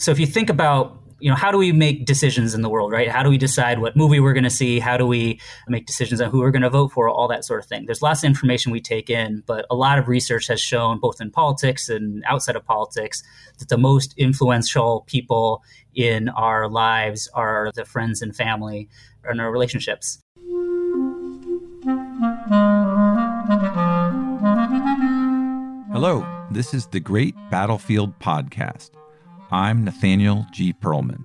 So if you think about you know how do we make decisions in the world right? How do we decide what movie we're going to see? How do we make decisions on who we're going to vote for? All that sort of thing. There's lots of information we take in but a lot of research has shown both in politics and outside of politics that the most influential people in our lives are the friends and family and our relationships. Hello this is the great battlefield podcast I'm Nathaniel G. Pearlman.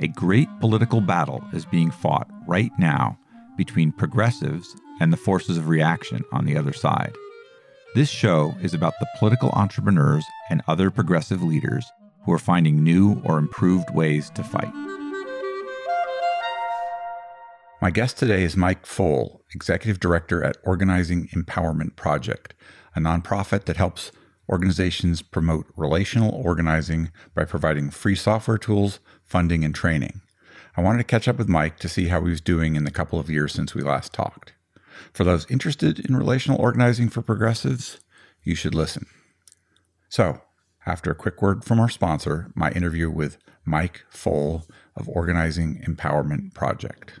A great political battle is being fought right now between progressives and the forces of reaction on the other side. This show is about the political entrepreneurs and other progressive leaders who are finding new or improved ways to fight. My guest today is Mike Pfohl, Executive Director at Organizing Empowerment Project, a nonprofit that helps organizations promote relational organizing by providing free software tools, funding, and training. I wanted to catch up with Mike to see how he was doing in the couple of years since we last talked. For those interested in relational organizing for progressives, you should listen. So, after a quick word from our sponsor, my interview with Mike Pfohl of Organizing Empowerment Project.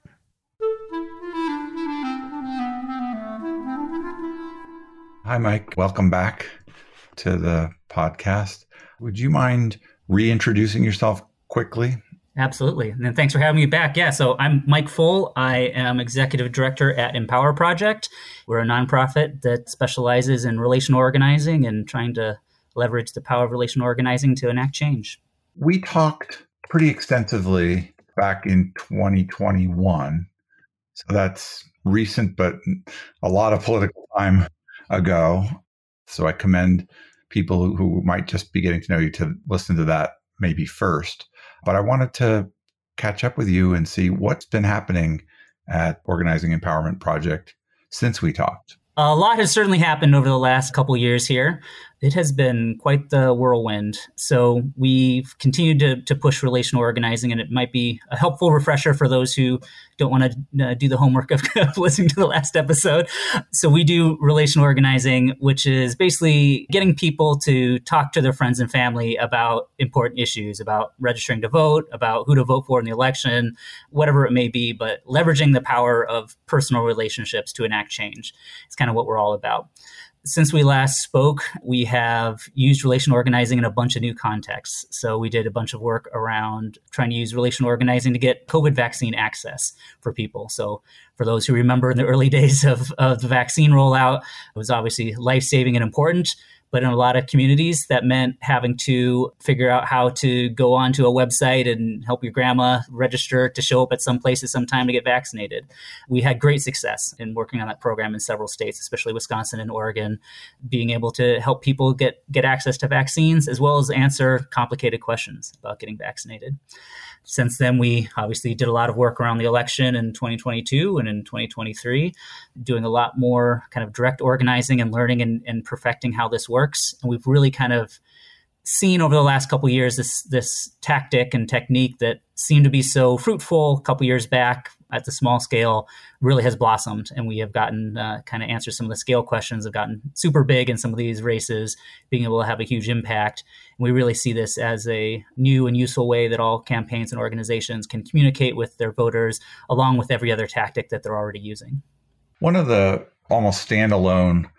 Hi, Mike. Welcome back to the podcast. Would you mind reintroducing yourself quickly? Absolutely. And thanks for having me back. Yeah, so I'm Mike Pfohl. I am executive director at Empower Project. We're a nonprofit that specializes in relational organizing and trying to leverage the power of relational organizing to enact change. We talked pretty extensively back in 2021. So that's recent, but a lot of political time ago. So I commend people who, might just be getting to know you to listen to that maybe first. But I wanted to catch up with you and see what's been happening at Organizing Empowerment Project since we talked. A lot has certainly happened over the last couple years here it has been quite the whirlwind. So we've continued to, to push relational organizing, and it might be a helpful refresher for those who don't want to uh, do the homework of, of listening to the last episode. So we do relational organizing, which is basically getting people to talk to their friends and family about important issues, about registering to vote, about who to vote for in the election, whatever it may be, but leveraging the power of personal relationships to enact change. It's kind of what we're all about since we last spoke, we have used relational organizing in a bunch of new contexts. So we did a bunch of work around trying to use relational organizing to get COVID vaccine access for people. So for those who remember in the early days of, of the vaccine rollout, it was obviously life saving and important. But in a lot of communities, that meant having to figure out how to go onto a website and help your grandma register to show up at some place at some time to get vaccinated. We had great success in working on that program in several states, especially Wisconsin and Oregon, being able to help people get, get access to vaccines as well as answer complicated questions about getting vaccinated. Since then, we obviously did a lot of work around the election in 2022 and in 2023, doing a lot more kind of direct organizing and learning and, and perfecting how this works. And we've really kind of seen over the last couple years this this tactic and technique that seemed to be so fruitful a couple years back at the small scale really has blossomed and we have gotten uh, kind of answered some of the scale questions have gotten super big in some of these races being able to have a huge impact. And we really see this as a new and useful way that all campaigns and organizations can communicate with their voters along with every other tactic that they're already using. One of the almost standalone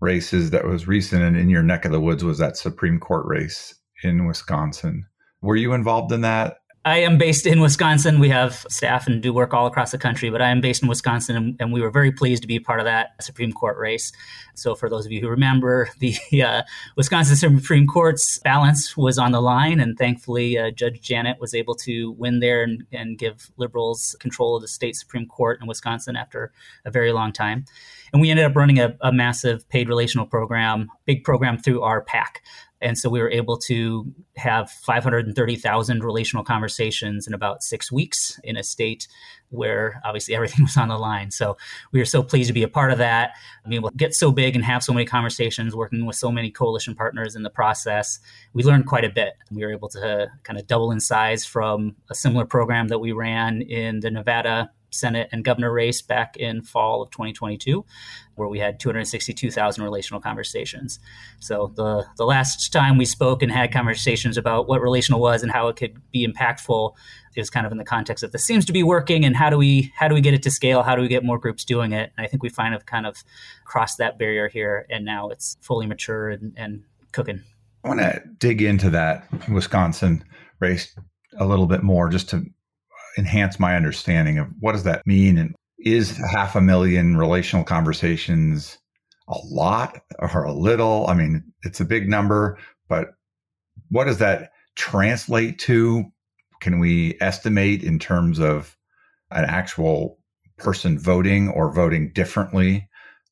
races that was recent and in your neck of the woods was that supreme court race in wisconsin. Were you involved in that I am based in Wisconsin. We have staff and do work all across the country, but I am based in Wisconsin, and, and we were very pleased to be part of that Supreme Court race. So, for those of you who remember, the uh, Wisconsin Supreme Court's balance was on the line, and thankfully, uh, Judge Janet was able to win there and, and give liberals control of the state Supreme Court in Wisconsin after a very long time. And we ended up running a, a massive paid relational program, big program through our PAC. And so we were able to have 530,000 relational conversations in about six weeks in a state where obviously everything was on the line. So we were so pleased to be a part of that. I mean, we'll get so big and have so many conversations, working with so many coalition partners in the process. We learned quite a bit. We were able to kind of double in size from a similar program that we ran in the Nevada Senate and governor race back in fall of 2022, where we had 262,000 relational conversations. So the the last time we spoke and had conversations about what relational was and how it could be impactful, was kind of in the context of this seems to be working and how do we how do we get it to scale? How do we get more groups doing it? And I think we find have kind of crossed that barrier here, and now it's fully mature and, and cooking. I want to dig into that Wisconsin race a little bit more just to enhance my understanding of what does that mean and is half a million relational conversations a lot or a little? I mean, it's a big number, but what does that translate to? Can we estimate in terms of an actual person voting or voting differently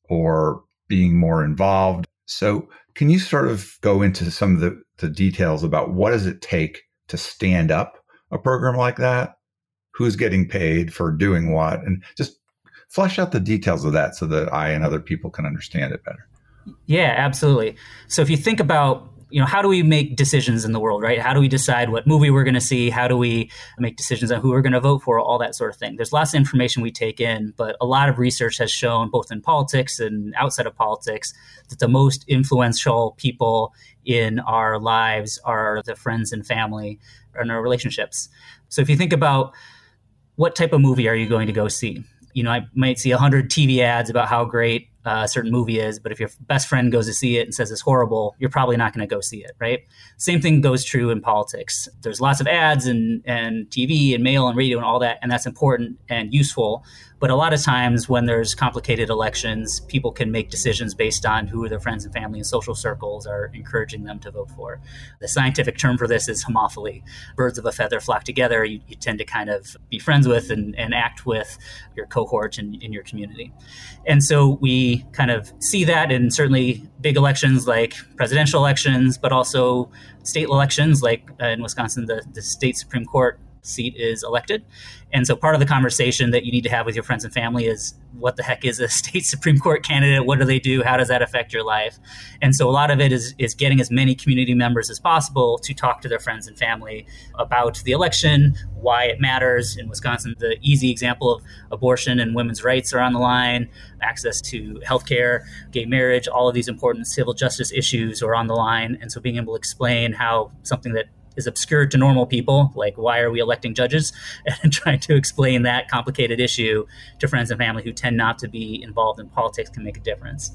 or being more involved? So, can you sort of go into some of the, the details about what does it take to stand up a program like that? Who's getting paid for doing what, and just flesh out the details of that so that I and other people can understand it better. Yeah, absolutely. So if you think about you know how do we make decisions in the world right? How do we decide what movie we're going to see? How do we make decisions on who we're going to vote for? All that sort of thing. There's lots of information we take in but a lot of research has shown both in politics and outside of politics that the most influential people in our lives are the friends and family and our relationships. So if you think about what type of movie are you going to go see? You know, I might see 100 TV ads about how great uh, a certain movie is, but if your best friend goes to see it and says it's horrible, you're probably not going to go see it, right? Same thing goes true in politics. There's lots of ads and, and TV and mail and radio and all that, and that's important and useful. But a lot of times when there's complicated elections, people can make decisions based on who their friends and family and social circles are encouraging them to vote for. The scientific term for this is homophily. Birds of a feather flock together. You, you tend to kind of be friends with and, and act with your cohort in, in your community. And so we kind of see that in certainly big elections like presidential elections, but also state elections like uh, in Wisconsin, the, the state Supreme Court seat is elected. And so part of the conversation that you need to have with your friends and family is what the heck is a state Supreme Court candidate? What do they do? How does that affect your life? And so a lot of it is, is getting as many community members as possible to talk to their friends and family about the election, why it matters. In Wisconsin, the easy example of abortion and women's rights are on the line, access to healthcare, gay marriage, all of these important civil justice issues are on the line. And so being able to explain how something that is obscure to normal people, like why are we electing judges, and trying to explain that complicated issue to friends and family who tend not to be involved in politics can make a difference.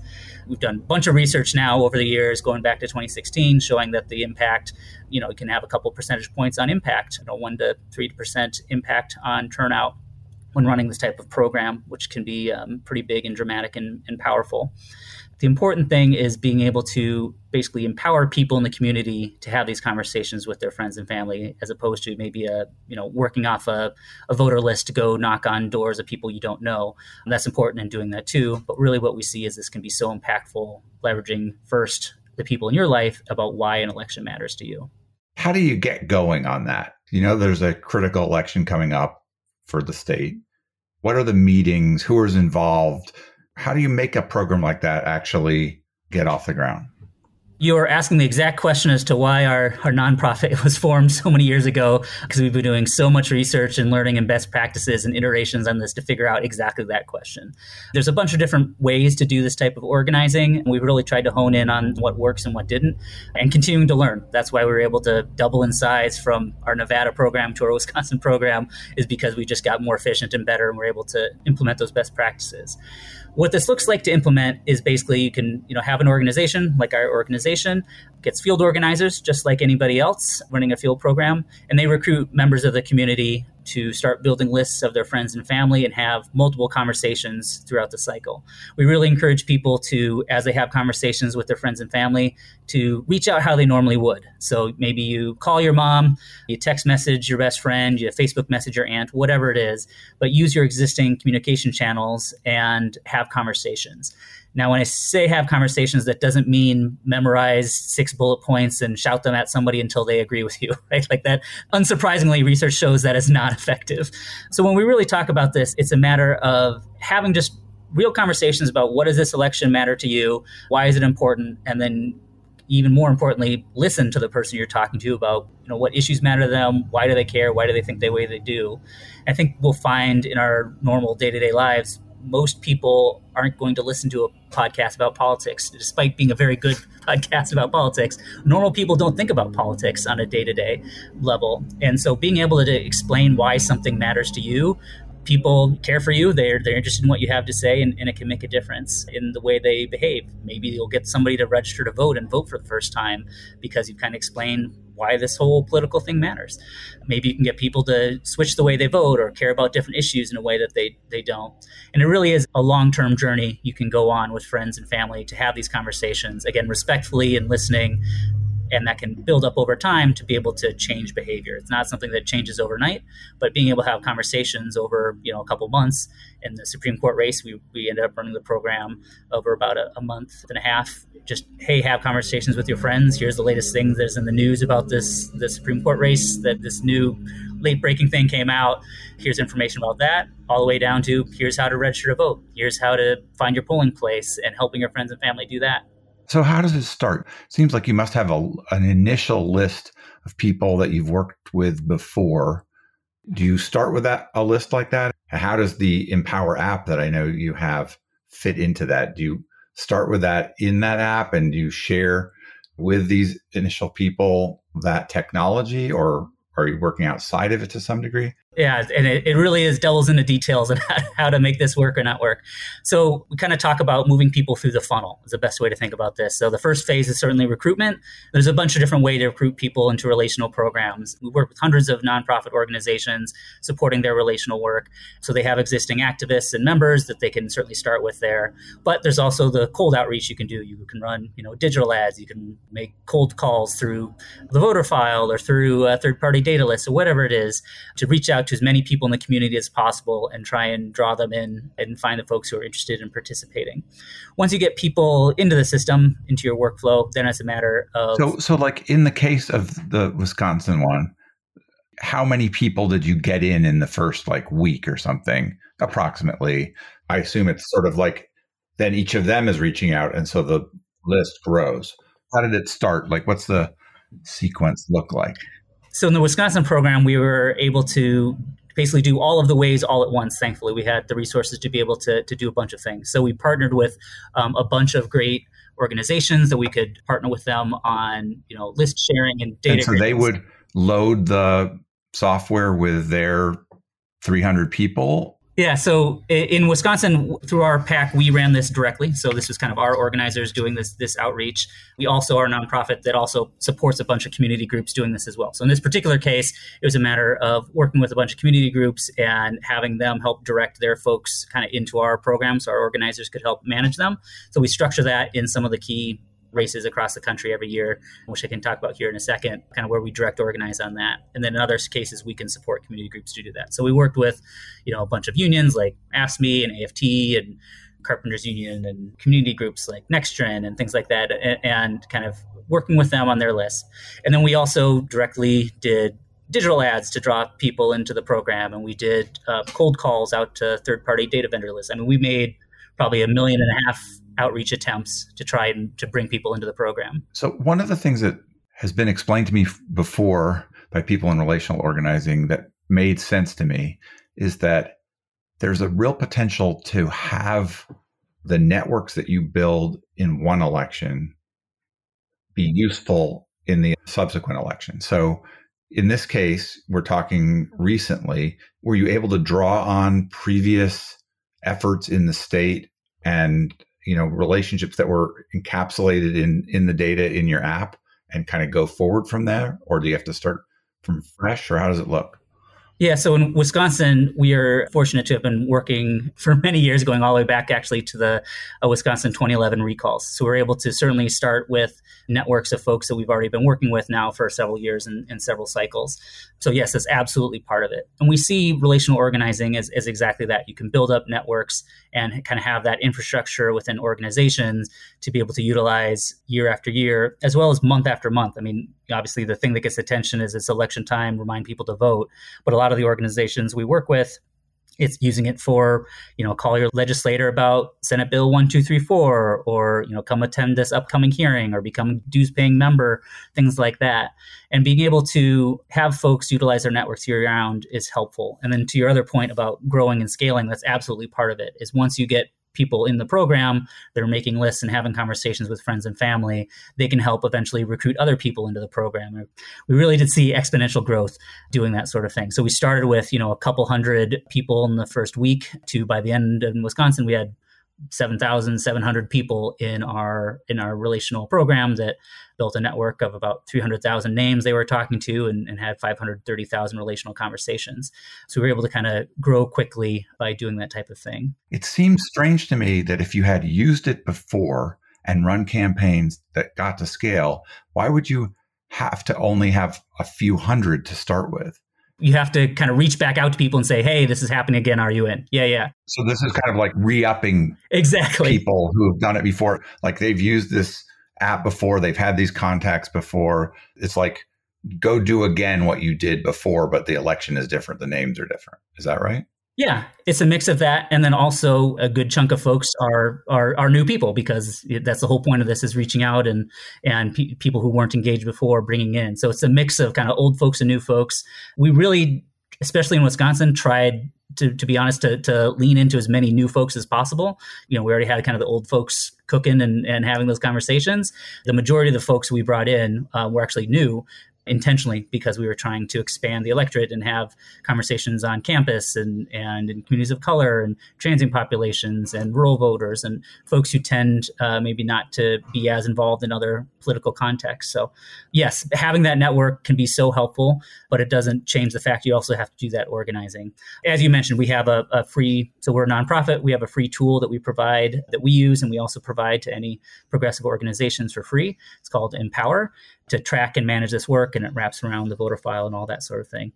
We've done a bunch of research now over the years, going back to 2016, showing that the impact, you know, can have a couple percentage points on impact, you know, one to three percent impact on turnout when running this type of program, which can be um, pretty big and dramatic and, and powerful the important thing is being able to basically empower people in the community to have these conversations with their friends and family as opposed to maybe a you know working off a, a voter list to go knock on doors of people you don't know. And that's important in doing that too but really what we see is this can be so impactful leveraging first the people in your life about why an election matters to you. How do you get going on that? You know there's a critical election coming up for the state. What are the meetings? Who is involved how do you make a program like that actually get off the ground? You're asking the exact question as to why our, our nonprofit was formed so many years ago, because we've been doing so much research and learning and best practices and iterations on this to figure out exactly that question. There's a bunch of different ways to do this type of organizing. And we've really tried to hone in on what works and what didn't, and continuing to learn. That's why we were able to double in size from our Nevada program to our Wisconsin program, is because we just got more efficient and better and we're able to implement those best practices. What this looks like to implement is basically you can you know have an organization like our organization gets field organizers just like anybody else running a field program, and they recruit members of the community to start building lists of their friends and family and have multiple conversations throughout the cycle. We really encourage people to, as they have conversations with their friends and family, to reach out how they normally would. So maybe you call your mom, you text message your best friend, you Facebook message your aunt, whatever it is, but use your existing communication channels and have conversations. Now, when I say have conversations, that doesn't mean memorize six bullet points and shout them at somebody until they agree with you, right? Like that. Unsurprisingly, research shows that is not effective. So when we really talk about this, it's a matter of having just real conversations about what does this election matter to you? Why is it important? And then even more importantly, listen to the person you're talking to about, you know, what issues matter to them, why do they care, why do they think the way they do. I think we'll find in our normal day-to-day lives most people aren't going to listen to a podcast about politics, despite being a very good podcast about politics. Normal people don't think about politics on a day to day level. And so being able to explain why something matters to you, people care for you, they're, they're interested in what you have to say, and, and it can make a difference in the way they behave. Maybe you'll get somebody to register to vote and vote for the first time because you kind of explain why this whole political thing matters. Maybe you can get people to switch the way they vote or care about different issues in a way that they, they don't. And it really is a long term journey you can go on with friends and family to have these conversations, again, respectfully and listening. And that can build up over time to be able to change behavior. It's not something that changes overnight, but being able to have conversations over you know a couple months. In the Supreme Court race, we, we ended up running the program over about a, a month and a half just hey have conversations with your friends here's the latest thing that's in the news about this the supreme court race that this new late breaking thing came out here's information about that all the way down to here's how to register to vote here's how to find your polling place and helping your friends and family do that so how does it start? Seems like you must have a, an initial list of people that you've worked with before. Do you start with that a list like that? How does the empower app that i know you have fit into that? Do you start with that in that app and do you share with these initial people that technology or are you working outside of it to some degree? Yeah, and it, it really is devils in the details of how to make this work or not work. So we kind of talk about moving people through the funnel is the best way to think about this. So the first phase is certainly recruitment. There's a bunch of different ways to recruit people into relational programs. We work with hundreds of nonprofit organizations supporting their relational work. So they have existing activists and members that they can certainly start with there. But there's also the cold outreach you can do. You can run, you know, digital ads. You can make cold calls through the voter file or through a third-party data lists or whatever it is to reach out to as many people in the community as possible and try and draw them in and find the folks who are interested in participating. Once you get people into the system, into your workflow, then it's a matter of So so like in the case of the Wisconsin one, how many people did you get in in the first like week or something approximately? I assume it's sort of like then each of them is reaching out and so the list grows. How did it start? Like what's the sequence look like? So in the Wisconsin program, we were able to basically do all of the ways all at once. Thankfully, we had the resources to be able to, to do a bunch of things. So we partnered with um, a bunch of great organizations that we could partner with them on, you know, list sharing and data. And so they would load the software with their 300 people yeah, so in Wisconsin, through our PAC, we ran this directly. So this was kind of our organizers doing this this outreach. We also are a nonprofit that also supports a bunch of community groups doing this as well. So in this particular case, it was a matter of working with a bunch of community groups and having them help direct their folks kind of into our program, so our organizers could help manage them. So we structure that in some of the key races across the country every year, which I can talk about here in a second, kind of where we direct organize on that. And then in other cases, we can support community groups to do that. So we worked with, you know, a bunch of unions like AFSCME and AFT and Carpenters Union and community groups like NextGen and things like that, and, and kind of working with them on their list. And then we also directly did digital ads to draw people into the program, and we did uh, cold calls out to third-party data vendor lists. I mean, we made probably a million and a half outreach attempts to try and to bring people into the program. So one of the things that has been explained to me before by people in relational organizing that made sense to me is that there's a real potential to have the networks that you build in one election be useful in the subsequent election. So in this case, we're talking recently, were you able to draw on previous efforts in the state and you know relationships that were encapsulated in in the data in your app and kind of go forward from there? Or do you have to start from fresh or how does it look Yeah, so in Wisconsin, we are fortunate to have been working for many years, going all the way back actually to the uh, Wisconsin 2011 recalls. So we're able to certainly start with networks of folks that we've already been working with now for several years and, and several cycles. So, yes, that's absolutely part of it. And we see relational organizing as, as exactly that. You can build up networks and kind of have that infrastructure within organizations to be able to utilize year after year, as well as month after month. I mean, obviously, the thing that gets attention is it's election time, remind people to vote. But a lot of the organizations we work with. It's using it for you know call your legislator about senate bill 1234 or you know come attend this upcoming hearing or become dues paying member things like that. And being able to have folks utilize their networks year round is helpful. And then to your other point about growing and scaling that's absolutely part of it is once you get people in the program that are making lists and having conversations with friends and family, they can help eventually recruit other people into the program. We really did see exponential growth doing that sort of thing. So we started with, you know, a couple hundred people in the first week to by the end in Wisconsin, we had 7,700 people in our in our relational program that built a network of about 300,000 names they were talking to and, and had 530,000 relational conversations. So we were able to kind of grow quickly by doing that type of thing. It seems strange to me that if you had used it before and run campaigns that got to scale, why would you have to only have a few hundred to start with? You have to kind of reach back out to people and say, "Hey, this is happening again. Are you in?" Yeah, yeah. So this is kind of like re-upping exactly people who have done it before. Like they've used this app before, they've had these contacts before. It's like go do again what you did before, but the election is different. The names are different. Is that right? Yeah, it's a mix of that, and then also a good chunk of folks are are, are new people because that's the whole point of this is reaching out and and pe- people who weren't engaged before bringing in. So it's a mix of kind of old folks and new folks. We really, especially in Wisconsin, tried to, to be honest, to, to lean into as many new folks as possible. You know, we already had kind of the old folks cooking and, and having those conversations. The majority of the folks we brought in uh, were actually new, intentionally because we were trying to expand the electorate and have conversations on campus and, and in communities of color and transient populations and rural voters and folks who tend uh, maybe not to be as involved in other political context. So, yes, having that network can be so helpful, but it doesn't change the fact you also have to do that organizing. As you mentioned, we have a, a free, so we're a nonprofit, we have a free tool that we provide that we use and we also provide to any progressive organizations for free. It's called Empower to track and manage this work, and it wraps around the voter file and all that sort of thing.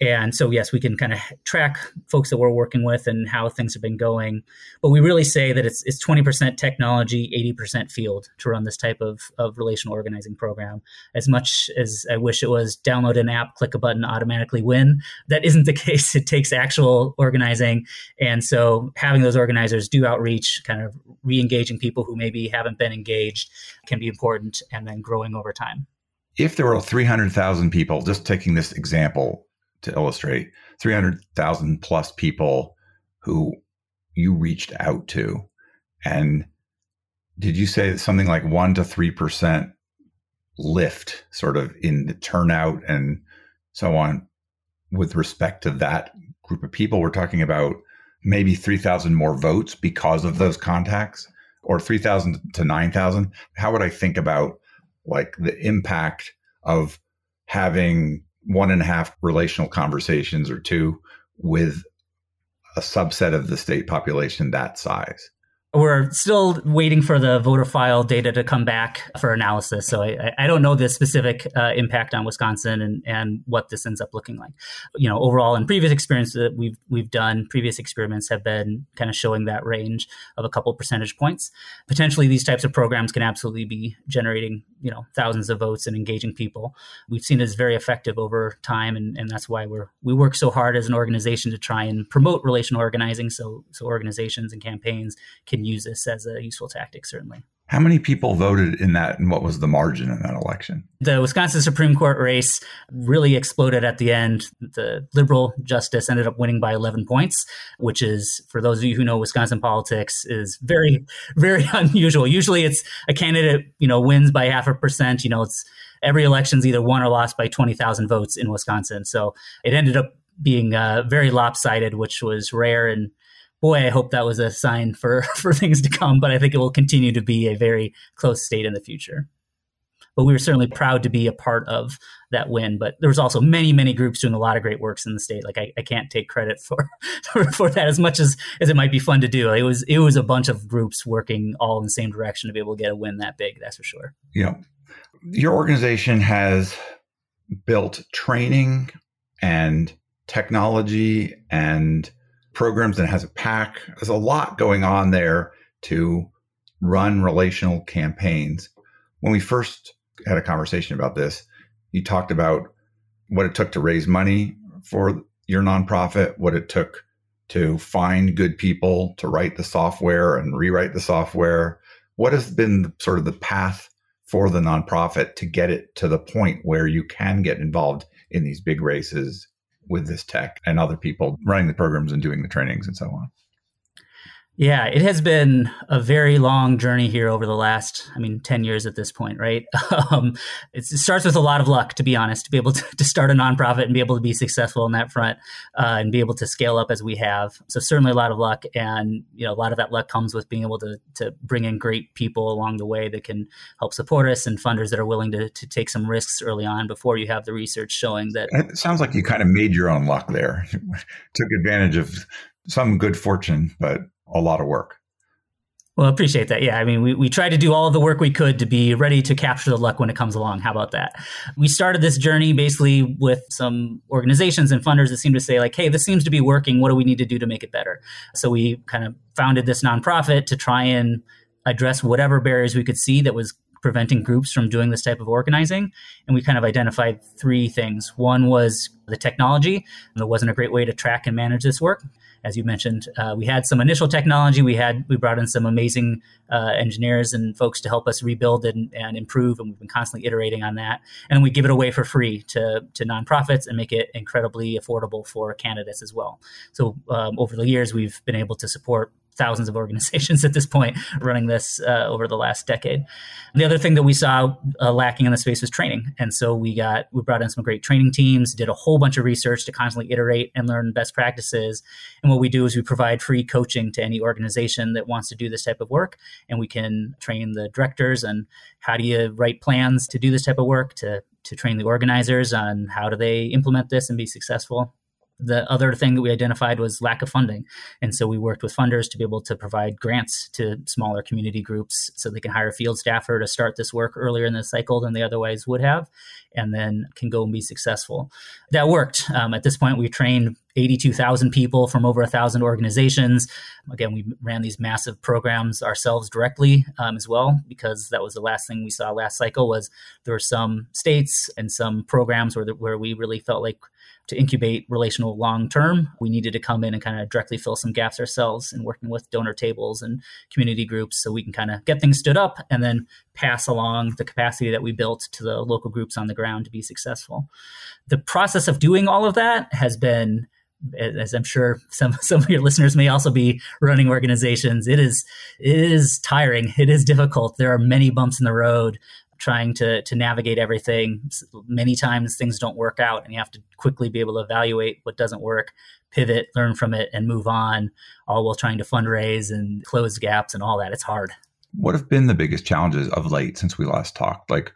And so, yes, we can kind of track folks that we're working with and how things have been going. But we really say that it's, it's 20% technology, 80% field to run this type of, of relational organizing program. As much as I wish it was download an app, click a button, automatically win, that isn't the case. It takes actual organizing. And so, having those organizers do outreach, kind of re engaging people who maybe haven't been engaged, can be important and then growing over time. If there were 300,000 people, just taking this example, to illustrate 300,000 plus people who you reached out to. And did you say something like 1 to 3% lift sort of in the turnout and so on with respect to that group of people? We're talking about maybe 3,000 more votes because of those contacts or 3,000 to 9,000. How would I think about like the impact of having one and a half relational conversations or two with a subset of the state population that size. We're still waiting for the voter file data to come back for analysis. So I, I don't know the specific uh, impact on Wisconsin and, and what this ends up looking like. You know, overall, in previous experience that we've we've done, previous experiments have been kind of showing that range of a couple percentage points. Potentially, these types of programs can absolutely be generating you know thousands of votes and engaging people. We've seen it as very effective over time, and, and that's why we're we work so hard as an organization to try and promote relational organizing. So so organizations and campaigns can can use this as a useful tactic, certainly. How many people voted in that, and what was the margin in that election? The Wisconsin Supreme Court race really exploded at the end. The liberal justice ended up winning by 11 points, which is, for those of you who know Wisconsin politics, is very, very unusual. Usually, it's a candidate, you know, wins by half a percent. You know, it's every election's either won or lost by 20,000 votes in Wisconsin. So it ended up being uh, very lopsided, which was rare and boy, I hope that was a sign for for things to come. But I think it will continue to be a very close state in the future. but we were certainly proud to be a part of that win. But there was also many, many groups doing a lot of great works in the state. Like I, I can't take credit for, for, for that as much as as it might be fun to do. It was it was a bunch of groups working all in the same direction to be able to get a win that big. That's for sure. Yeah, your organization has built training and technology and programs and has a PAC. There's a lot going on there to run relational campaigns. When we first had a conversation about this, you talked about what it took to raise money for your nonprofit, what it took to find good people to write the software and rewrite the software. What has been sort of the path for the nonprofit to get it to the point where you can get involved in these big races with this tech and other people running the programs and doing the trainings and so on? Yeah, it has been a very long journey here over the last, I mean, 10 years at this point, right? Um, it starts with a lot of luck, to be honest, to be able to, to start a nonprofit and be able to be successful in that front uh, and be able to scale up as we have. So certainly a lot of luck. And, you know, a lot of that luck comes with being able to, to bring in great people along the way that can help support us and funders that are willing to, to take some risks early on before you have the research showing that. It sounds like you kind of made your own luck there, took advantage of some good fortune, but a lot of work. Well, appreciate that. Yeah, I mean, we, we tried to do all the work we could to be ready to capture the luck when it comes along. How about that? We started this journey basically with some organizations and funders that seemed to say, like, hey, this seems to be working. What do we need to do to make it better? So we kind of founded this nonprofit to try and address whatever barriers we could see that was preventing groups from doing this type of organizing. And we kind of identified three things. One was the technology. There wasn't a great way to track and manage this work as you mentioned, uh, we had some initial technology. We had we brought in some amazing uh, engineers and folks to help us rebuild and, and improve, and we've been constantly iterating on that. And we give it away for free to to nonprofits and make it incredibly affordable for candidates as well. So um, over the years, we've been able to support thousands of organizations at this point running this uh, over the last decade. The other thing that we saw uh, lacking in the space was training, and so we got we brought in some great training teams, did a whole bunch of research to constantly iterate and learn best practices. And what we do is we provide free coaching to any organization that wants to do this type of work, and we can train the directors on how do you write plans to do this type of work to to train the organizers on how do they implement this and be successful the other thing that we identified was lack of funding. And so we worked with funders to be able to provide grants to smaller community groups so they can hire a field staffer to start this work earlier in the cycle than they otherwise would have, and then can go and be successful. That worked. Um, at this point, we trained 82,000 people from over a thousand organizations. Again, we ran these massive programs ourselves directly um, as well, because that was the last thing we saw last cycle was there were some states and some programs where, the, where we really felt like to incubate relational long term, we needed to come in and kind of directly fill some gaps ourselves in working with donor tables and community groups so we can kind of get things stood up and then pass along the capacity that we built to the local groups on the ground to be successful. The process of doing all of that has been as I'm sure some some of your listeners may also be running organizations, it is it is tiring. It is difficult. There are many bumps in the road trying to to navigate everything. Many times things don't work out, and you have to quickly be able to evaluate what doesn't work, pivot, learn from it, and move on. All while trying to fundraise and close gaps and all that. It's hard. What have been the biggest challenges of late since we last talked? Like,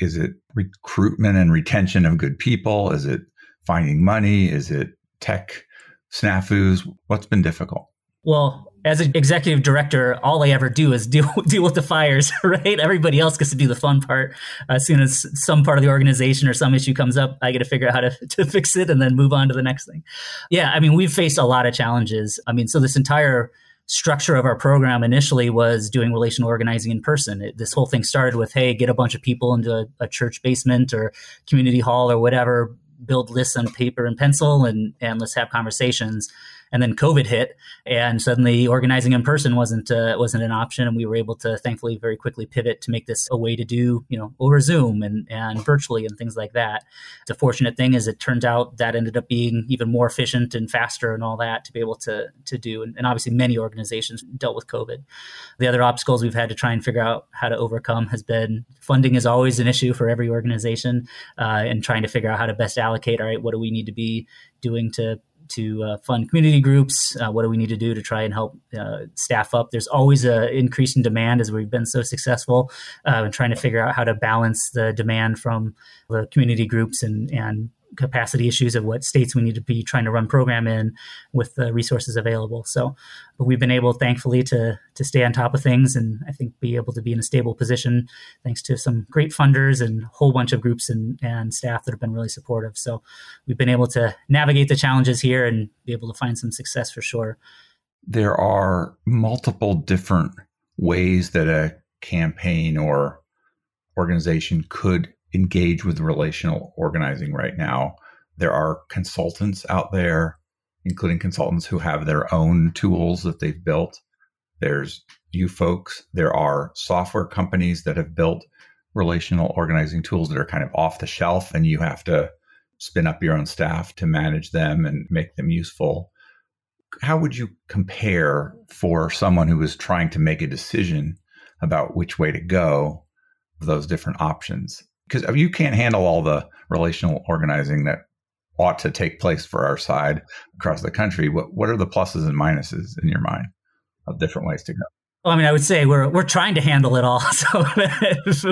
is it recruitment and retention of good people? Is it finding money? Is it tech snafus? What's been difficult? Well, as an executive director, all I ever do is deal deal with the fires, right? Everybody else gets to do the fun part. As soon as some part of the organization or some issue comes up, I get to figure out how to, to fix it and then move on to the next thing. Yeah, I mean, we've faced a lot of challenges. I mean, so this entire structure of our program initially was doing relational organizing in person. It, this whole thing started with, hey, get a bunch of people into a, a church basement or community hall or whatever, build lists on paper and pencil, and and let's have conversations and then COVID hit, and suddenly organizing in person wasn't uh, wasn't an option, and we were able to thankfully very quickly pivot to make this a way to do you know over Zoom and and virtually and things like that. The fortunate thing is it turned out that ended up being even more efficient and faster and all that to be able to to do, and, and obviously many organizations dealt with COVID. The other obstacles we've had to try and figure out how to overcome has been funding is always an issue for every organization, uh, and trying to figure out how to best allocate. All right, what do we need to be doing to to uh, fund community groups. Uh, what do we need to do to try and help uh, staff up? There's always an increase in demand as we've been so successful uh, in trying to figure out how to balance the demand from the community groups and, and capacity issues of what states we need to be trying to run program in with the resources available. So, but we've been able, thankfully, to to stay on top of things, and I think be able to be in a stable position thanks to some great funders and a whole bunch of groups and, and staff that have been really supportive. So, we've been able to navigate the challenges here and be able to find some success for sure. There are multiple different ways that a campaign or organization could engage with relational organizing right now. There are consultants out there, including consultants who have their own tools that they've built. There's you folks. There are software companies that have built relational organizing tools that are kind of off the shelf, and you have to spin up your own staff to manage them and make them useful. How would you compare for someone who is trying to make a decision about which way to go, those different options? Because you can't handle all the relational organizing that ought to take place for our side across the country. What what are the pluses and minuses in your mind of different ways to go? Well, I mean, I would say we're we're trying to handle it all. So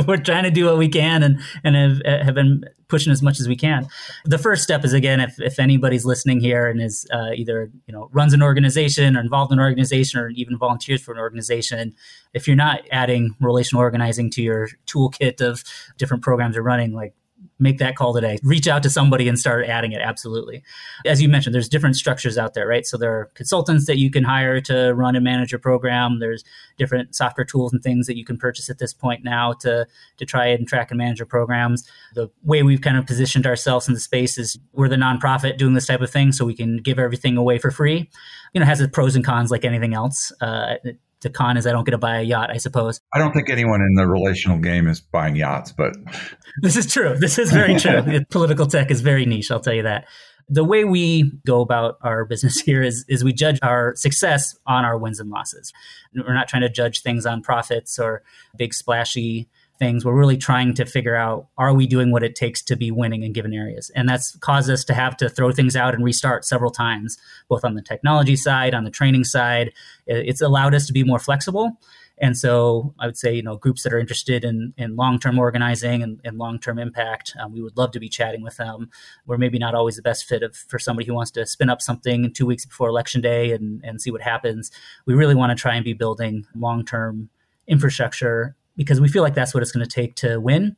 we're trying to do what we can, and and have, have been pushing as much as we can. The first step is again, if, if anybody's listening here and is uh, either you know runs an organization or involved in an organization or even volunteers for an organization, if you're not adding relational organizing to your toolkit of different programs you're running, like make that call today. Reach out to somebody and start adding it. Absolutely. As you mentioned, there's different structures out there, right? So there are consultants that you can hire to run and manage your program. There's different software tools and things that you can purchase at this point now to to try and track and manage your programs. The way we've kind of positioned ourselves in the space is we're the nonprofit doing this type of thing, so we can give everything away for free. You know, has its pros and cons like anything else. Uh, the con is I don't get to buy a yacht, I suppose. I don't think anyone in the relational game is buying yachts, but this is true. This is very true. Political tech is very niche, I'll tell you that. The way we go about our business here is, is we judge our success on our wins and losses. We're not trying to judge things on profits or big splashy things. We're really trying to figure out are we doing what it takes to be winning in given areas? And that's caused us to have to throw things out and restart several times, both on the technology side, on the training side. It's allowed us to be more flexible. And so I would say, you know, groups that are interested in, in long term organizing and, and long term impact, um, we would love to be chatting with them. We're maybe not always the best fit of, for somebody who wants to spin up something two weeks before election day and, and see what happens. We really want to try and be building long term infrastructure because we feel like that's what it's going to take to win.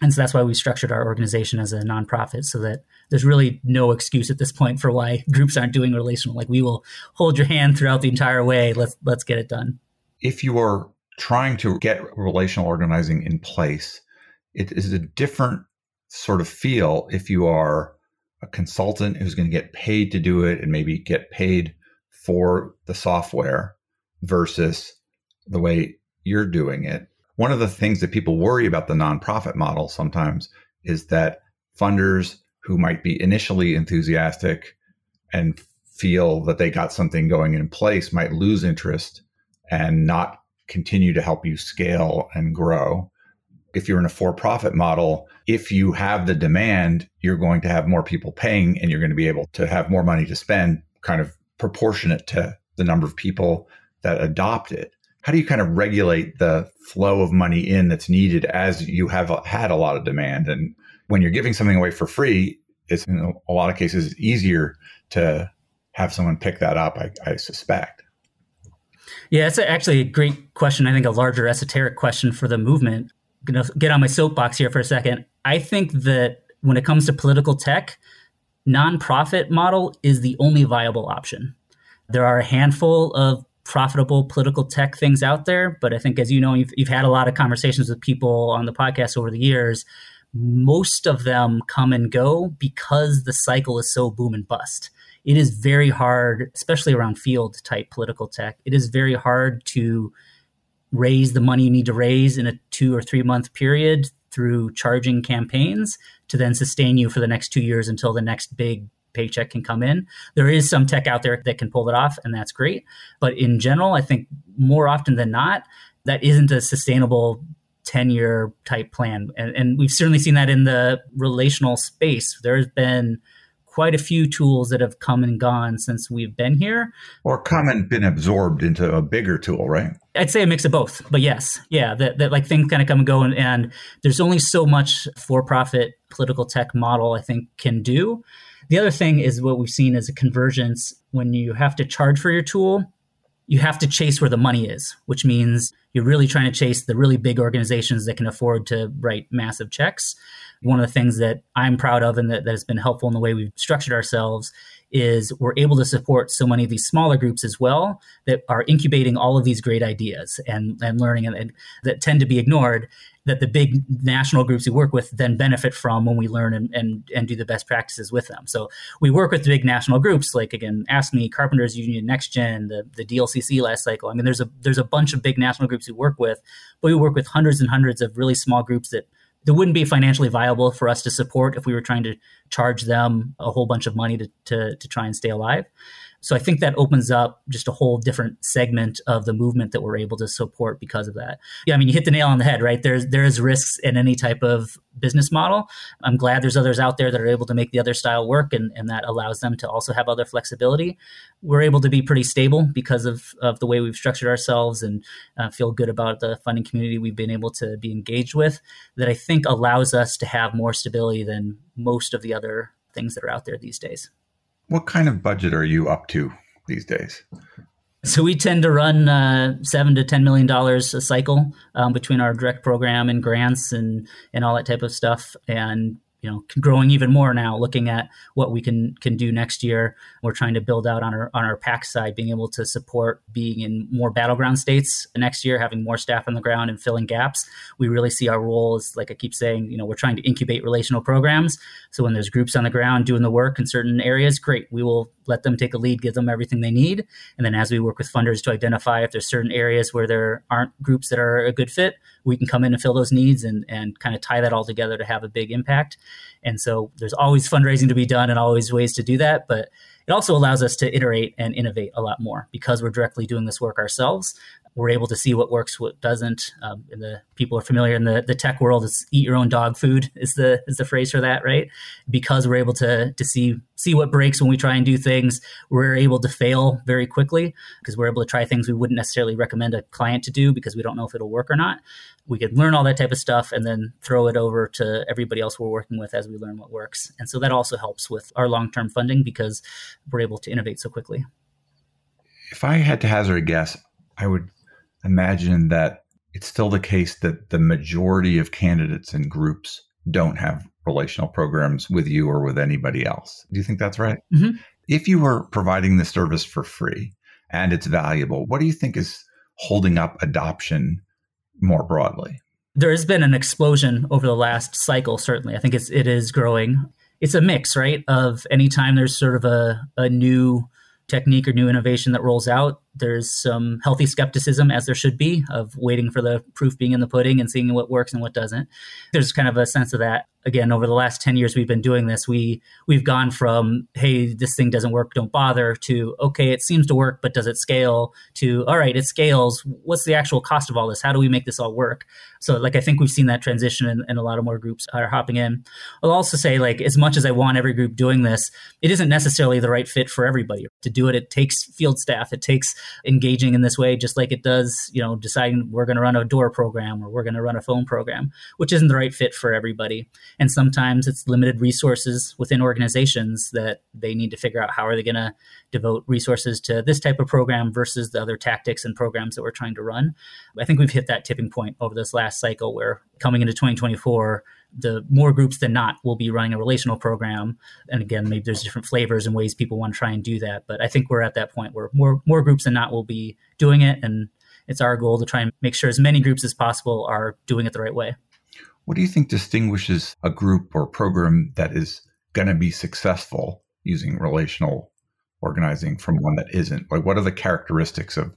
And so that's why we structured our organization as a nonprofit so that there's really no excuse at this point for why groups aren't doing relational. Like we will hold your hand throughout the entire way. Let's let's get it done. If you are trying to get relational organizing in place, it is a different sort of feel if you are a consultant who's going to get paid to do it and maybe get paid for the software versus the way you're doing it one of the things that people worry about the nonprofit model sometimes is that funders who might be initially enthusiastic and feel that they got something going in place might lose interest and not continue to help you scale and grow. If you're in a for profit model, if you have the demand, you're going to have more people paying and you're going to be able to have more money to spend, kind of proportionate to the number of people that adopt it how do you kind of regulate the flow of money in that's needed as you have had a lot of demand? And when you're giving something away for free it's in a lot of cases easier to have someone pick that up i, I suspect. Yeah it's actually a great question. I think a larger esoteric question for the movement. I'm gonna get on my soapbox here for a second. I think that when it comes to political tech nonprofit model is the only viable option. There are a handful of profitable political tech things out there. But I think, as you know, you've, you've had a lot of conversations with people on the podcast over the years. Most of them come and go because the cycle is so boom and bust. It is very hard, especially around field type political tech. It is very hard to raise the money you need to raise in a two or three month period through charging campaigns to then sustain you for the next two years until the next big paycheck can come in. There is some tech out there that can pull it off, and that's great. But in general, I think more often than not, that isn't a sustainable 10 year type plan. And, and we've certainly seen that in the relational space. There's been quite a few tools that have come and gone since we've been here. Or come and been absorbed into a bigger tool, right? I'd say a mix of both, but yes, yeah, that, that like things kind of come and go, and, and there's only so much for-profit political tech model I think can do. The other thing is what we've seen is a convergence when you have to charge for your tool, you have to chase where the money is, which means you're really trying to chase the really big organizations that can afford to write massive checks. One of the things that I'm proud of and that, that has been helpful in the way we've structured ourselves is we're able to support so many of these smaller groups as well that are incubating all of these great ideas and, and learning and, and that tend to be ignored that the big national groups we work with then benefit from when we learn and, and, and do the best practices with them. So we work with big national groups like again, AFSCME, Carpenters Union, NextGen, the, the DLCC last cycle. I mean, there's a there's a bunch of big national groups we work with, but we work with hundreds and hundreds of really small groups that that wouldn't be financially viable for us to support if we were trying to charge them a whole bunch of money to, to, to try and stay alive. So I think that opens up just a whole different segment of the movement that we're able to support because of that. Yeah, I mean, you hit the nail on the head, right? There's there is risks in any type of business model. I'm glad there's others out there that are able to make the other style work, and, and that allows them to also have other flexibility. We're able to be pretty stable because of, of the way we've structured ourselves and uh, feel good about the funding community we've been able to be engaged with. That I think allows us to have more stability than most of the other things that are out there these days. What kind of budget are you up to these days? So we tend to run uh, seven to ten million dollars a cycle um, between our direct program and grants and and all that type of stuff. And you know growing even more now looking at what we can can do next year. We're trying to build out on our on our PAC side being able to support being in more battleground states next year having more staff on the ground and filling gaps. We really see our role as like i keep saying you know we're trying to incubate relational programs. So when there's groups on the ground doing the work in certain areas great we will let them take a lead give them everything they need. And then as we work with funders to identify if there's certain areas where there aren't groups that are a good fit we can come in and fill those needs and and kind of tie that all together to have a big impact and so there's always fundraising to be done and always ways to do that. But it also allows us to iterate and innovate a lot more because we're directly doing this work ourselves we're able to see what works, what doesn't. Um, and the people are familiar in the, the tech world. It's eat your own dog food is the is the phrase for that, right? Because we're able to to see see what breaks when we try and do things. We're able to fail very quickly because we're able to try things we wouldn't necessarily recommend a client to do because we don't know if it'll work or not. We can learn all that type of stuff and then throw it over to everybody else we're working with as we learn what works. And so that also helps with our long term funding because we're able to innovate so quickly. If I had to hazard a guess, I would imagine that it's still the case that the majority of candidates and groups don't have relational programs with you or with anybody else. Do you think that's right? Mm-hmm. If you were providing the service for free and it's valuable, what do you think is holding up adoption more broadly? There has been an explosion over the last cycle, certainly. I think it's it is growing. It's a mix, right? Of anytime there's sort of a, a new technique or new innovation that rolls out, there's some healthy skepticism, as there should be, of waiting for the proof being in the pudding and seeing what works and what doesn't. There's kind of a sense of that again over the last 10 years we've been doing this we we've gone from hey this thing doesn't work don't bother to okay it seems to work but does it scale to all right it scales what's the actual cost of all this? How do we make this all work? So like i think we've seen that transition and, and a lot of more groups are hopping in. I'll also say like as much as i want every group doing this it isn't necessarily the right fit for everybody. To do it it takes field staff it takes engaging in this way just like it does you know deciding we're going to run a door program or we're going to run a phone program which isn't the right fit for everybody. And sometimes it's limited resources within organizations that they need to figure out how are they going to devote resources to this type of program versus the other tactics and programs that we're trying to run. I think we've hit that tipping point over this last cycle where coming into 2024 the more groups than not will be running a relational program and again maybe there's different flavors and ways people want to try and do that but i think we're at that point where more more groups than not will be doing it and it's our goal to try and make sure as many groups as possible are doing it the right way what do you think distinguishes a group or program that is going to be successful using relational organizing from one that isn't? Like, what are the characteristics of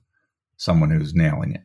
someone who's nailing it?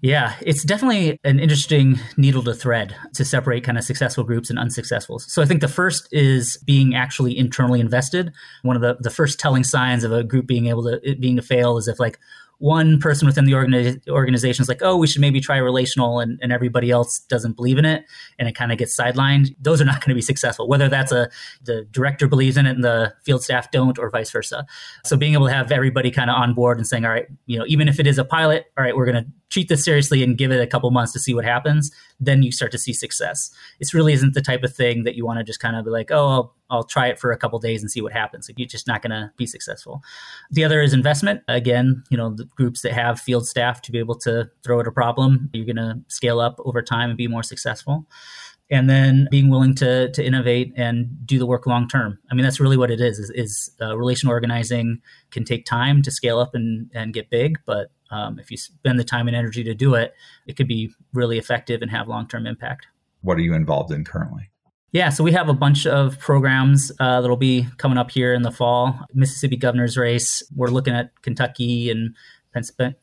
Yeah, it's definitely an interesting needle to thread to separate kind of successful groups and unsuccessful. So I think the first is being actually internally invested. One of the, the first telling signs of a group being able to being to fail is if like one person within the organi- organization is like, oh, we should maybe try relational, and, and everybody else doesn't believe in it, and it kind of gets sidelined. Those are not going to be successful. Whether that's a the director believes in it and the field staff don't, or vice versa. So being able to have everybody kind of on board and saying, all right, you know, even if it is a pilot, all right, we're going to treat this seriously and give it a couple months to see what happens, then you start to see success. It really isn't the type of thing that you want to just kind of be like, oh, I'll, I'll try it for a couple days and see what happens. Like, you're just not going to be successful. The other is investment. Again, you know, the groups that have field staff to be able to throw at a problem, you're going to scale up over time and be more successful and then being willing to to innovate and do the work long term. I mean, that's really what it is. Is, is uh, relation organizing can take time to scale up and and get big, but um, if you spend the time and energy to do it, it could be really effective and have long term impact. What are you involved in currently? Yeah, so we have a bunch of programs uh, that'll be coming up here in the fall. Mississippi governor's race. We're looking at Kentucky and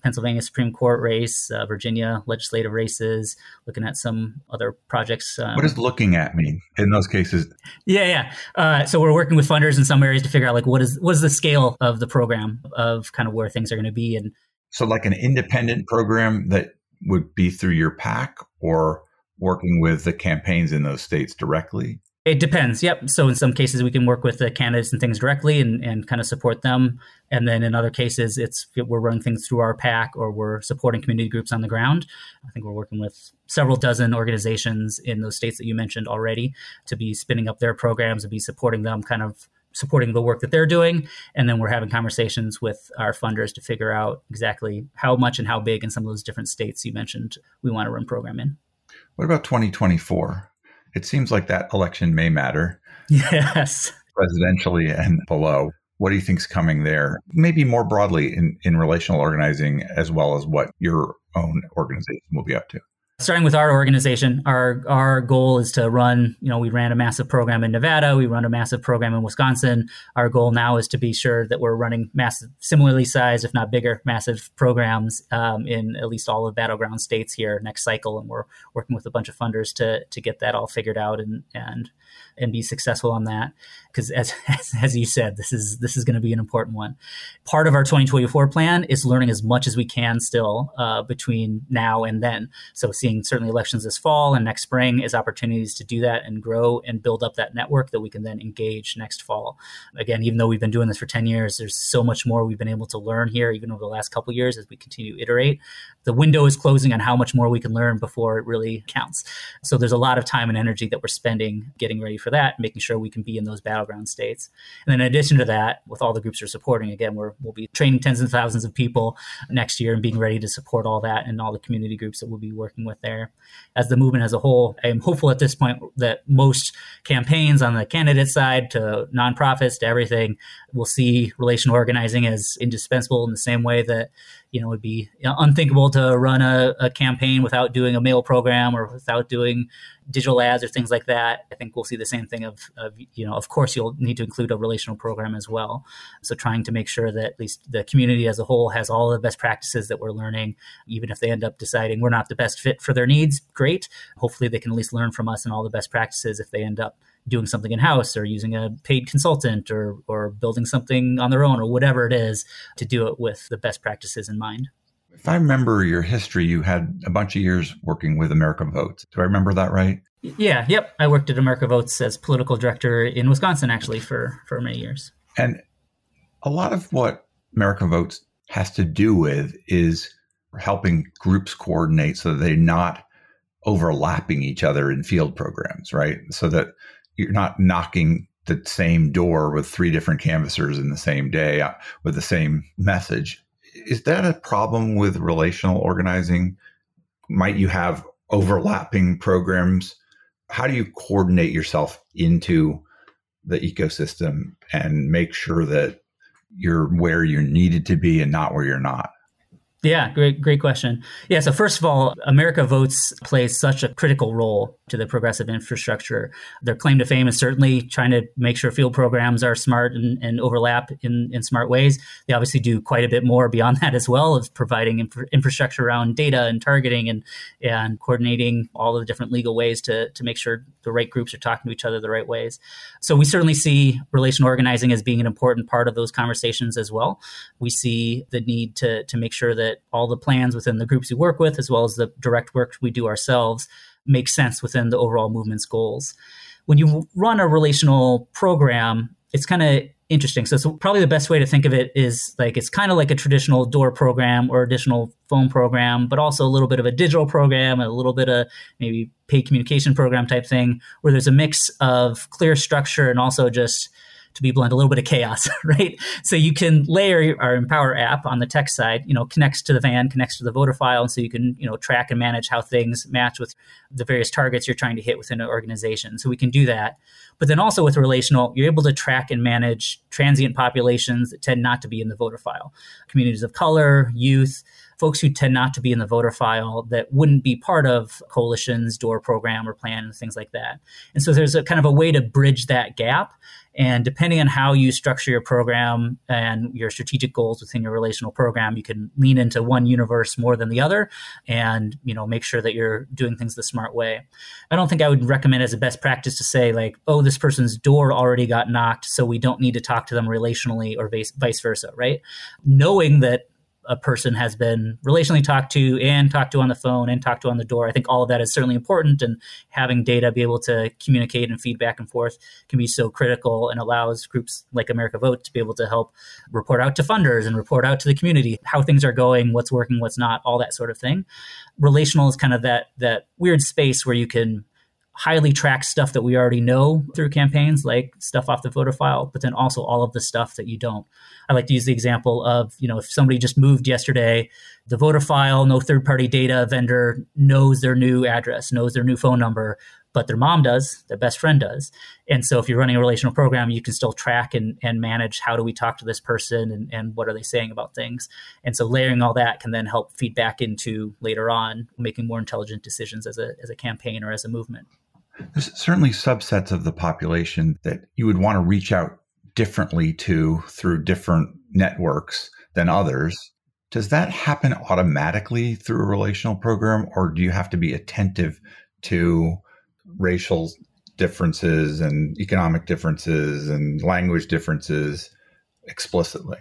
Pennsylvania Supreme Court race, uh, Virginia legislative races, looking at some other projects. Um, what does looking at mean in those cases? Yeah, yeah. Uh, so we're working with funders in some areas to figure out like what is what is the scale of the program of kind of where things are going to be, and so like an independent program that would be through your PAC or working with the campaigns in those states directly. It depends. Yep. So in some cases, we can work with the candidates and things directly and, and kind of support them. And then in other cases, it's we're running things through our PAC or we're supporting community groups on the ground. I think we're working with several dozen organizations in those states that you mentioned already to be spinning up their programs and be supporting them, kind of supporting the work that they're doing. And then we're having conversations with our funders to figure out exactly how much and how big in some of those different states you mentioned we want to run program in. What about 2024? It seems like that election may matter. Yes. Presidentially and below. What do you think is coming there? Maybe more broadly in, in relational organizing, as well as what your own organization will be up to starting with our organization, our our goal is to run. You know, we ran a massive program in Nevada. We run a massive program in Wisconsin. Our goal now is to be sure that we're running massive, similarly sized, if not bigger, massive programs um, in at least all of battleground states here next cycle. And we're working with a bunch of funders to to get that all figured out and and and be successful on that. Because as, as, as you said, this is this is going to be an important one. Part of our 2024 plan is learning as much as we can still uh, between now and then. So seeing certainly elections this fall and next spring as opportunities to do that and grow and build up that network that we can then engage next fall. Again, even though we've been doing this for 10 years, there's so much more we've been able to learn here, even over the last couple years as we continue to iterate. The window is closing on how much more we can learn before it really counts. So there's a lot of time and energy that we're spending getting ready for that, making sure we can be in those battleground states. And then in addition to that, with all the groups we're supporting, again, we're, we'll be training tens of thousands of people next year and being ready to support all that and all the community groups that we'll be working with there. As the movement as a whole, I am hopeful at this point that most campaigns on the candidate side to nonprofits to everything will see relational organizing as indispensable in the same way that you know, it would be unthinkable to run a, a, campaign without doing a mail program or without doing digital ads or things like that. I think we'll see the same thing of, of, you know, of course you'll need to include a relational program as well. So trying to make sure that at least the community as a whole has all the best practices that we're learning, even if they end up deciding we're not the best fit for their needs, great. Hopefully they can at least learn from us and all the best practices if they end up doing something in house or using a paid consultant or or building something on their own or whatever it is to do it with the best practices in mind. If I remember your history, you had a bunch of years working with America Votes. Do I remember that right? Yeah, yep. I worked at America Votes as political director in Wisconsin actually for for many years. And a lot of what America Votes has to do with is helping groups coordinate so that they're not overlapping each other in field programs, right? So that you're not knocking the same door with three different canvassers in the same day uh, with the same message. Is that a problem with relational organizing? Might you have overlapping programs? How do you coordinate yourself into the ecosystem and make sure that you're where you're needed to be and not where you're not? Yeah, great, great question. Yeah, so first of all, America Votes plays such a critical role to the progressive infrastructure. Their claim to fame is certainly trying to make sure field programs are smart and, and overlap in, in smart ways. They obviously do quite a bit more beyond that as well, of providing infra- infrastructure around data and targeting and and coordinating all the different legal ways to to make sure the right groups are talking to each other the right ways. So we certainly see relational organizing as being an important part of those conversations as well. We see the need to to make sure that all the plans within the groups we work with, as well as the direct work we do ourselves, make sense within the overall movement's goals. When you run a relational program, it's kind of interesting. So, so probably the best way to think of it is like it's kind of like a traditional door program or additional phone program, but also a little bit of a digital program, a little bit of maybe paid communication program type thing, where there's a mix of clear structure and also just to be blunt, a little bit of chaos, right? So you can layer our Empower app on the tech side, you know, connects to the VAN, connects to the voter file, and so you can, you know, track and manage how things match with the various targets you're trying to hit within an organization. So we can do that. But then also with relational, you're able to track and manage transient populations that tend not to be in the voter file, communities of color, youth, folks who tend not to be in the voter file that wouldn't be part of coalitions, door program or plan and things like that. And so there's a kind of a way to bridge that gap. And depending on how you structure your program and your strategic goals within your relational program, you can lean into one universe more than the other and, you know, make sure that you're doing things the smart way. I don't think I would recommend as a best practice to say like, oh, this person's door already got knocked, so we don't need to talk to them relationally or vice, vice versa, right? Knowing that a person has been relationally talked to and talked to on the phone and talked to on the door. I think all of that is certainly important, and having data be able to communicate and feed back and forth can be so critical and allows groups like America Vote to be able to help report out to funders and report out to the community how things are going, what's working, what's not, all that sort of thing. Relational is kind of that that weird space where you can highly track stuff that we already know through campaigns, like stuff off the voter file, but then also all of the stuff that you don't. I like to use the example of, you know, if somebody just moved yesterday, the voter file, no third party data vendor knows their new address, knows their new phone number, but their mom does, their best friend does. And so if you're running a relational program, you can still track and, and manage how do we talk to this person and, and what are they saying about things. And so layering all that can then help feed back into later on making more intelligent decisions as a, as a campaign or as a movement. There's certainly subsets of the population that you would want to reach out differently to through different networks than others. Does that happen automatically through a relational program, or do you have to be attentive to racial differences and economic differences and language differences explicitly?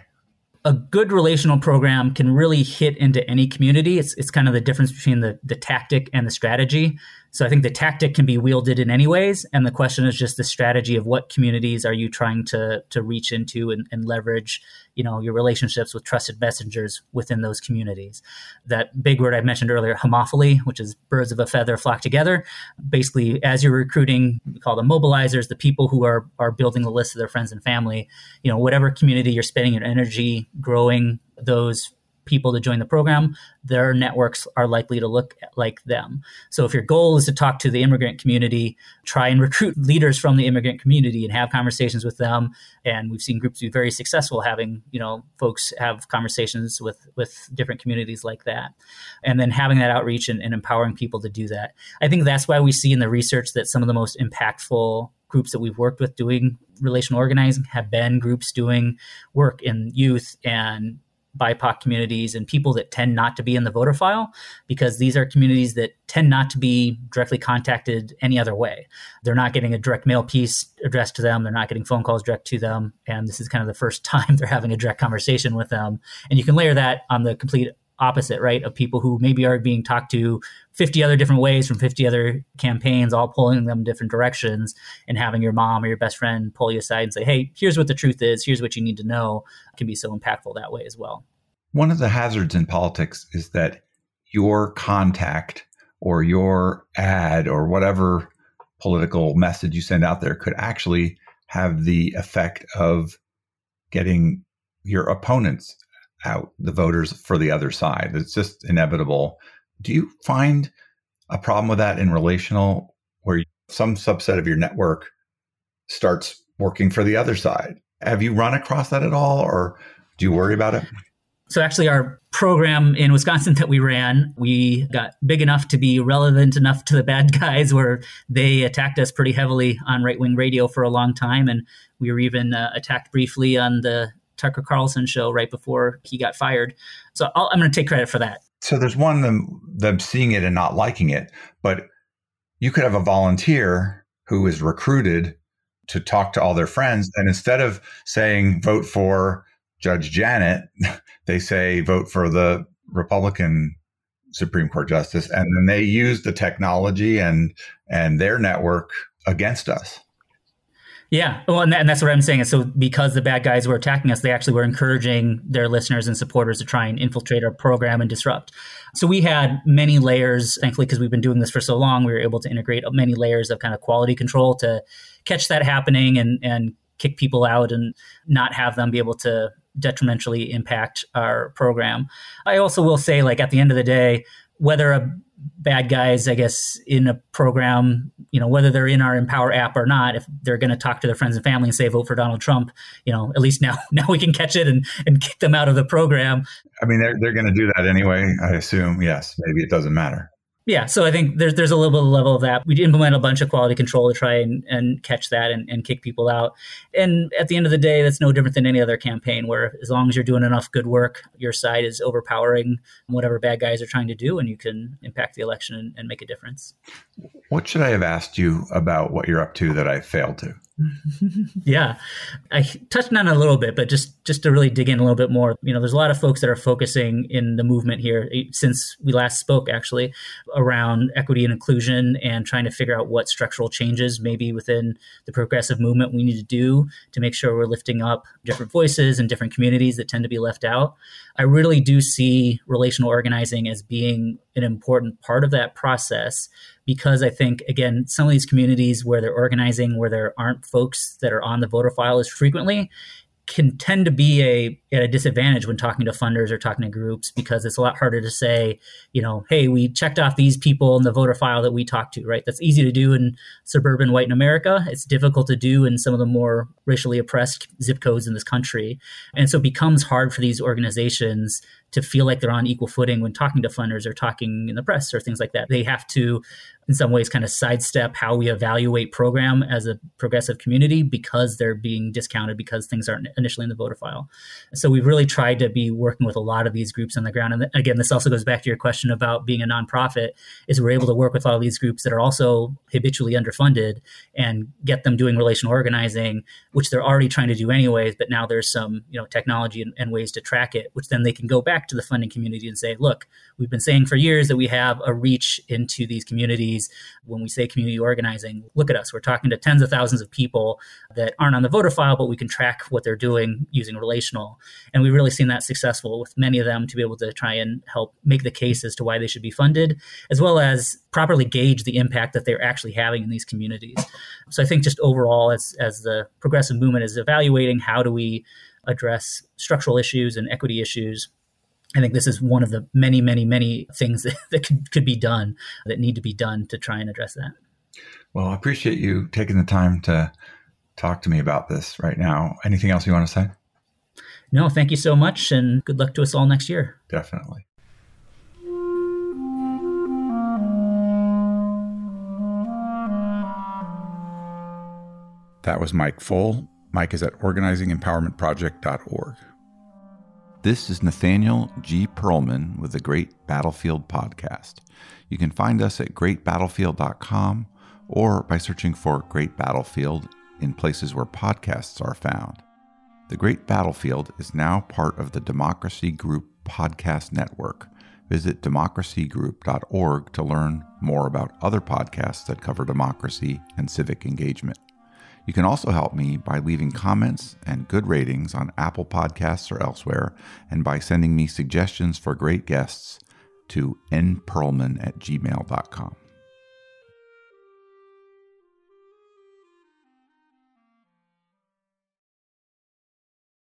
a good relational program can really hit into any community. It's, it's kind of the difference between the, the tactic and the strategy. So I think the tactic can be wielded in any ways, and the question is just the strategy of what communities are you trying to to reach into and, and leverage, you know, your relationships with trusted messengers within those communities. That big word I mentioned earlier, homophily, which is birds of a feather flock together. Basically, as you're recruiting, we call them mobilizers, the people who are are building the list of their friends and family. You know, whatever community you're spending your energy growing those people to join the program, their networks are likely to look like them. So if your goal is to talk to the immigrant community, try and recruit leaders from the immigrant community and have conversations with them. And we've seen groups be very successful having, you know, folks have conversations with with different communities like that. And then having that outreach and, and empowering people to do that. I think that's why we see in the research that some of the most impactful groups that we've worked with doing relational organizing have been groups doing work in youth and BIPOC communities and people that tend not to be in the voter file because these are communities that tend not to be directly contacted any other way. They're not getting a direct mail piece addressed to them, they're not getting phone calls direct to them, and this is kind of the first time they're having a direct conversation with them. And you can layer that on the complete opposite, right? Of people who maybe are being talked to 50 other different ways from 50 other campaigns, all pulling them different directions, and having your mom or your best friend pull you aside and say, hey, here's what the truth is, here's what you need to know, can be so impactful that way as well. One of the hazards in politics is that your contact or your ad or whatever political message you send out there could actually have the effect of getting your opponents out the voters for the other side. It's just inevitable. Do you find a problem with that in relational where some subset of your network starts working for the other side? Have you run across that at all or do you worry about it? So actually, our program in Wisconsin that we ran, we got big enough to be relevant enough to the bad guys where they attacked us pretty heavily on right wing radio for a long time. And we were even uh, attacked briefly on the Tucker Carlson show right before he got fired. So i am going to take credit for that. So there's one them them seeing it and not liking it, but you could have a volunteer who is recruited to talk to all their friends, and instead of saying vote for Judge Janet, they say vote for the Republican Supreme Court justice, and then they use the technology and and their network against us. Yeah, well, and, that, and, that's what I'm saying. So, because the bad guys were attacking us, they actually were encouraging their listeners and supporters to try and infiltrate our program and disrupt. So we had many layers. Thankfully, because we've been doing this for so long, we were able to integrate many layers of kind of quality control to catch that happening and and kick people out and not have them be able to detrimentally impact our program. I also will say, like at the end of the day, whether a bad guys, I guess, in a program, you know, whether they're in our Empower app or not, if they're going to talk to their friends and family and say vote for Donald Trump, you know, at least now now we can catch it and and kick them out of the program. I mean, they're they're going to do that anyway. I assume. Yes, maybe it doesn't matter. Yeah, so I think there's there's a little bit of level of that. We implement a bunch of quality control to try and, and catch that and, and kick people out. And at the end of the day, that's no different than any other campaign where as long as you're doing enough good work, your side is overpowering whatever bad guys are trying to do and you can impact the election and, and make a difference. What should I have asked you about what you're up to that I failed to? Yeah, I touched on it a little bit, but just just to really dig in a little bit more, you know, there's a lot of folks that are focusing in the movement here eh, since we last spoke, actually, around equity and inclusion and trying to figure out what structural changes maybe within the progressive movement we need to do to make sure we're lifting up different voices and different communities that tend to be left out. I really do see relational organizing as being an important part of that process because I think, again, some of these communities where they're organizing, where there aren't folks that are on the voter file as frequently, can tend to be a at a disadvantage when talking to funders or talking to groups because it's a lot harder to say, you know, hey, we checked off these people in the voter file that we talked to, right? That's easy to do in suburban white America. It's difficult to do in some of the more racially oppressed zip codes in this country. And so it becomes hard for these organizations to feel like they're on equal footing when talking to funders or talking in the press or things like that. They have to, in some ways, kind of sidestep how we evaluate program as a progressive community because they're being discounted because things aren't initially in the voter file. So we've really tried to be working with a lot of these groups on the ground. And again, this also goes back to your question about being a nonprofit. Is we're able to work with all these groups that are also habitually underfunded and get them doing relational organizing, which they're already trying to do anyways. But now there's some you know technology and, and ways to track it, which then they can go back to the funding community and say, look, we've been saying for years that we have a reach into these communities. When we say community organizing, look at us. We're talking to tens of thousands of people that aren't on the voter file, but we can track what they're doing using relational. And we've really seen that successful with many of them to be able to try and help make the case as to why they should be funded, as well as properly gauge the impact that they're actually having in these communities. So I think just overall, as, as the progressive movement is evaluating how do we address structural issues and equity issues I think this is one of the many, many, many things that, that could, could be done that need to be done to try and address that. Well, I appreciate you taking the time to talk to me about this right now. Anything else you want to say? No, thank you so much, and good luck to us all next year. Definitely. That was Mike Pfohl. Mike is at organizingempowermentproject.org. This is Nathaniel G. Pearlman with the Great Battlefield Podcast. You can find us at greatbattlefield.com or by searching for Great Battlefield in places where podcasts are found. The Great Battlefield is now part of the Democracy Group Podcast Network. Visit democracygroup.org to learn more about other podcasts that cover democracy and civic engagement. You can also help me by leaving comments and good ratings on Apple Podcasts or elsewhere, and by sending me suggestions for great guests to npearlman at gmail.com.